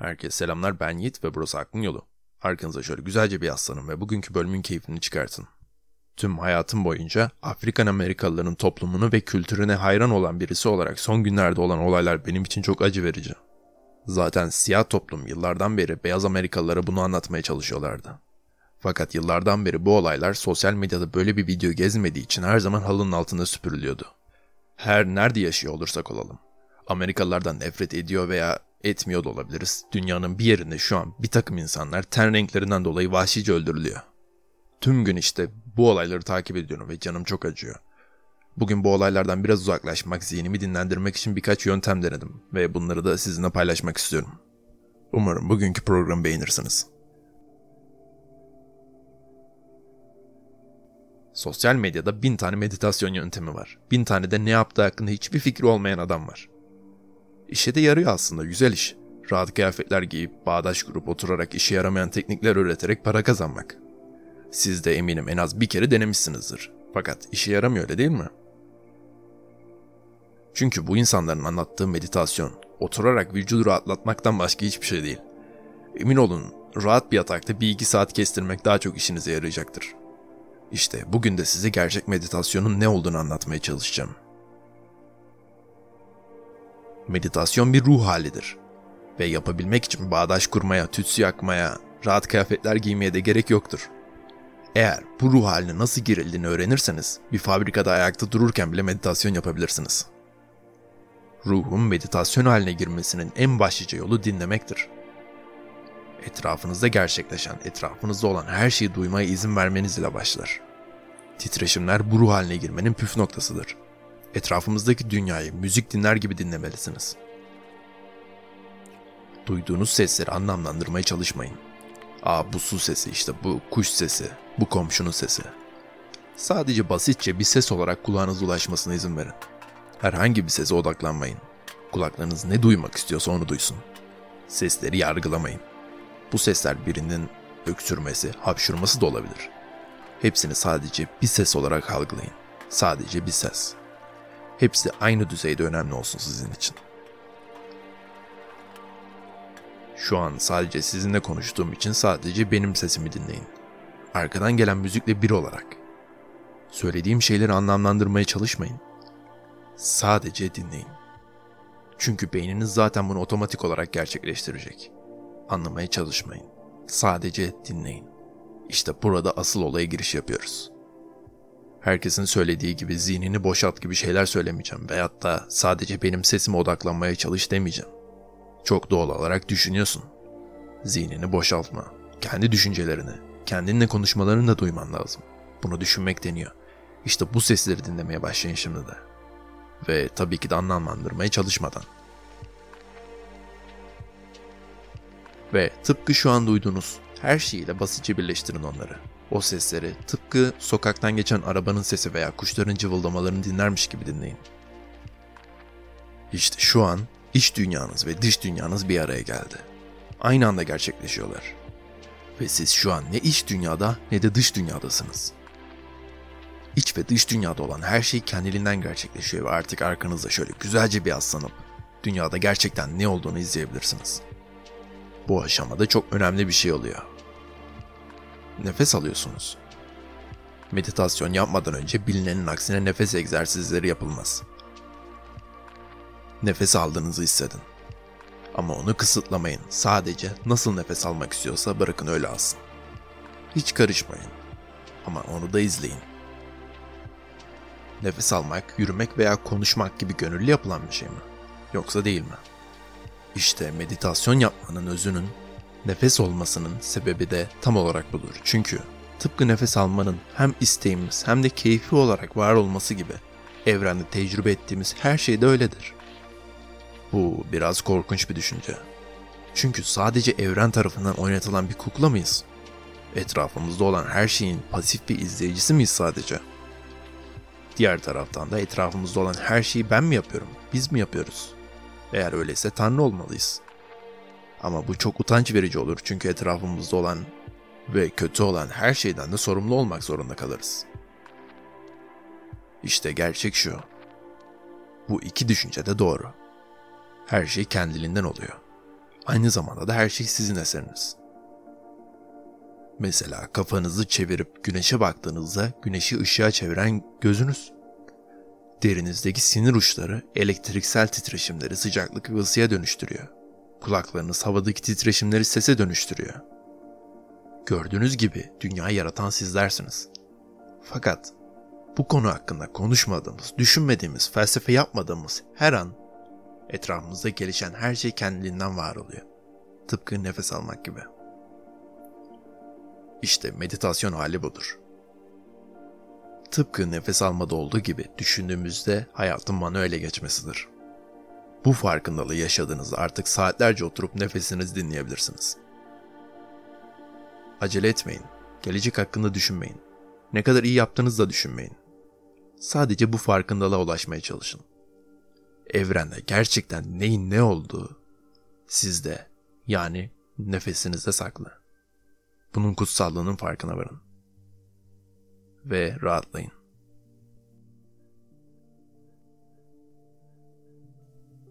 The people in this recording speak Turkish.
Herkese selamlar ben Yiğit ve burası Aklın Yolu. Arkanıza şöyle güzelce bir yaslanın ve bugünkü bölümün keyfini çıkartın. Tüm hayatım boyunca Afrikan Amerikalıların toplumunu ve kültürüne hayran olan birisi olarak son günlerde olan olaylar benim için çok acı verici. Zaten siyah toplum yıllardan beri beyaz Amerikalılara bunu anlatmaya çalışıyorlardı. Fakat yıllardan beri bu olaylar sosyal medyada böyle bir video gezmediği için her zaman halının altında süpürülüyordu. Her nerede yaşıyor olursak olalım. Amerikalılardan nefret ediyor veya etmiyor da olabiliriz. Dünyanın bir yerinde şu an bir takım insanlar ten renklerinden dolayı vahşice öldürülüyor. Tüm gün işte bu olayları takip ediyorum ve canım çok acıyor. Bugün bu olaylardan biraz uzaklaşmak, zihnimi dinlendirmek için birkaç yöntem denedim ve bunları da sizinle paylaşmak istiyorum. Umarım bugünkü programı beğenirsiniz. Sosyal medyada bin tane meditasyon yöntemi var. Bin tane de ne yaptığı hakkında hiçbir fikri olmayan adam var. İşe de yarıyor aslında güzel iş. Rahat kıyafetler giyip bağdaş kurup oturarak işe yaramayan teknikler üreterek para kazanmak. Siz de eminim en az bir kere denemişsinizdir. Fakat işe yaramıyor öyle değil mi? Çünkü bu insanların anlattığı meditasyon, oturarak vücudu rahatlatmaktan başka hiçbir şey değil. Emin olun, rahat bir yatakta bir iki saat kestirmek daha çok işinize yarayacaktır. İşte bugün de size gerçek meditasyonun ne olduğunu anlatmaya çalışacağım. Meditasyon bir ruh halidir. Ve yapabilmek için bağdaş kurmaya, tütsü yakmaya, rahat kıyafetler giymeye de gerek yoktur. Eğer bu ruh haline nasıl girildiğini öğrenirseniz bir fabrikada ayakta dururken bile meditasyon yapabilirsiniz. Ruhun meditasyon haline girmesinin en başlıca yolu dinlemektir. Etrafınızda gerçekleşen, etrafınızda olan her şeyi duymaya izin vermeniz ile başlar. Titreşimler bu ruh haline girmenin püf noktasıdır. Etrafımızdaki dünyayı müzik dinler gibi dinlemelisiniz. Duyduğunuz sesleri anlamlandırmaya çalışmayın. Aa bu su sesi işte bu kuş sesi, bu komşunun sesi. Sadece basitçe bir ses olarak kulağınıza ulaşmasına izin verin. Herhangi bir sese odaklanmayın. Kulaklarınız ne duymak istiyorsa onu duysun. Sesleri yargılamayın. Bu sesler birinin öksürmesi, hapşurması da olabilir. Hepsini sadece bir ses olarak algılayın. Sadece bir ses. Hepsi aynı düzeyde önemli olsun sizin için. Şu an sadece sizinle konuştuğum için sadece benim sesimi dinleyin. Arkadan gelen müzikle bir olarak. Söylediğim şeyleri anlamlandırmaya çalışmayın. Sadece dinleyin. Çünkü beyniniz zaten bunu otomatik olarak gerçekleştirecek. Anlamaya çalışmayın. Sadece dinleyin. İşte burada asıl olaya giriş yapıyoruz. Herkesin söylediği gibi zihnini boşalt gibi şeyler söylemeyeceğim veyahut da sadece benim sesime odaklanmaya çalış demeyeceğim. Çok doğal olarak düşünüyorsun. Zihnini boşaltma. Kendi düşüncelerini, kendinle konuşmalarını da duyman lazım. Bunu düşünmek deniyor. İşte bu sesleri dinlemeye başlayın şimdi de. Ve tabii ki de anlamlandırmaya çalışmadan. Ve tıpkı şu an duyduğunuz her şeyiyle basitçe birleştirin onları. O sesleri tıpkı sokaktan geçen arabanın sesi veya kuşların cıvıldamalarını dinlermiş gibi dinleyin. İşte şu an iç dünyanız ve dış dünyanız bir araya geldi. Aynı anda gerçekleşiyorlar. Ve siz şu an ne iç dünyada ne de dış dünyadasınız. İç ve dış dünyada olan her şey kendiliğinden gerçekleşiyor ve artık arkanızda şöyle güzelce bir aslanıp dünyada gerçekten ne olduğunu izleyebilirsiniz. Bu aşamada çok önemli bir şey oluyor. Nefes alıyorsunuz. Meditasyon yapmadan önce bilinenin aksine nefes egzersizleri yapılmaz. Nefes aldığınızı hissedin. Ama onu kısıtlamayın. Sadece nasıl nefes almak istiyorsa bırakın öyle alsın. Hiç karışmayın. Ama onu da izleyin. Nefes almak, yürümek veya konuşmak gibi gönüllü yapılan bir şey mi? Yoksa değil mi? İşte meditasyon yapmanın özünün nefes olmasının sebebi de tam olarak budur. Çünkü tıpkı nefes almanın hem isteğimiz hem de keyfi olarak var olması gibi evrende tecrübe ettiğimiz her şey de öyledir. Bu biraz korkunç bir düşünce. Çünkü sadece evren tarafından oynatılan bir kukla mıyız? Etrafımızda olan her şeyin pasif bir izleyicisi miyiz sadece? Diğer taraftan da etrafımızda olan her şeyi ben mi yapıyorum, biz mi yapıyoruz? Eğer öyleyse Tanrı olmalıyız. Ama bu çok utanç verici olur çünkü etrafımızda olan ve kötü olan her şeyden de sorumlu olmak zorunda kalırız. İşte gerçek şu. Bu iki düşünce de doğru. Her şey kendiliğinden oluyor. Aynı zamanda da her şey sizin eseriniz. Mesela kafanızı çevirip güneşe baktığınızda güneşi ışığa çeviren gözünüz. Derinizdeki sinir uçları elektriksel titreşimleri sıcaklık ve ısıya dönüştürüyor. Kulaklarınız havadaki titreşimleri sese dönüştürüyor. Gördüğünüz gibi dünyayı yaratan sizlersiniz. Fakat bu konu hakkında konuşmadığımız, düşünmediğimiz, felsefe yapmadığımız her an etrafımızda gelişen her şey kendiliğinden var oluyor. Tıpkı nefes almak gibi. İşte meditasyon hali budur. Tıpkı nefes almada olduğu gibi düşündüğümüzde hayatın manuele geçmesidir. Bu farkındalığı yaşadığınızda artık saatlerce oturup nefesinizi dinleyebilirsiniz. Acele etmeyin. Gelecek hakkında düşünmeyin. Ne kadar iyi yaptığınızı da düşünmeyin. Sadece bu farkındalığa ulaşmaya çalışın. Evrende gerçekten neyin ne olduğu sizde yani nefesinizde saklı. Bunun kutsallığının farkına varın. Ve rahatlayın.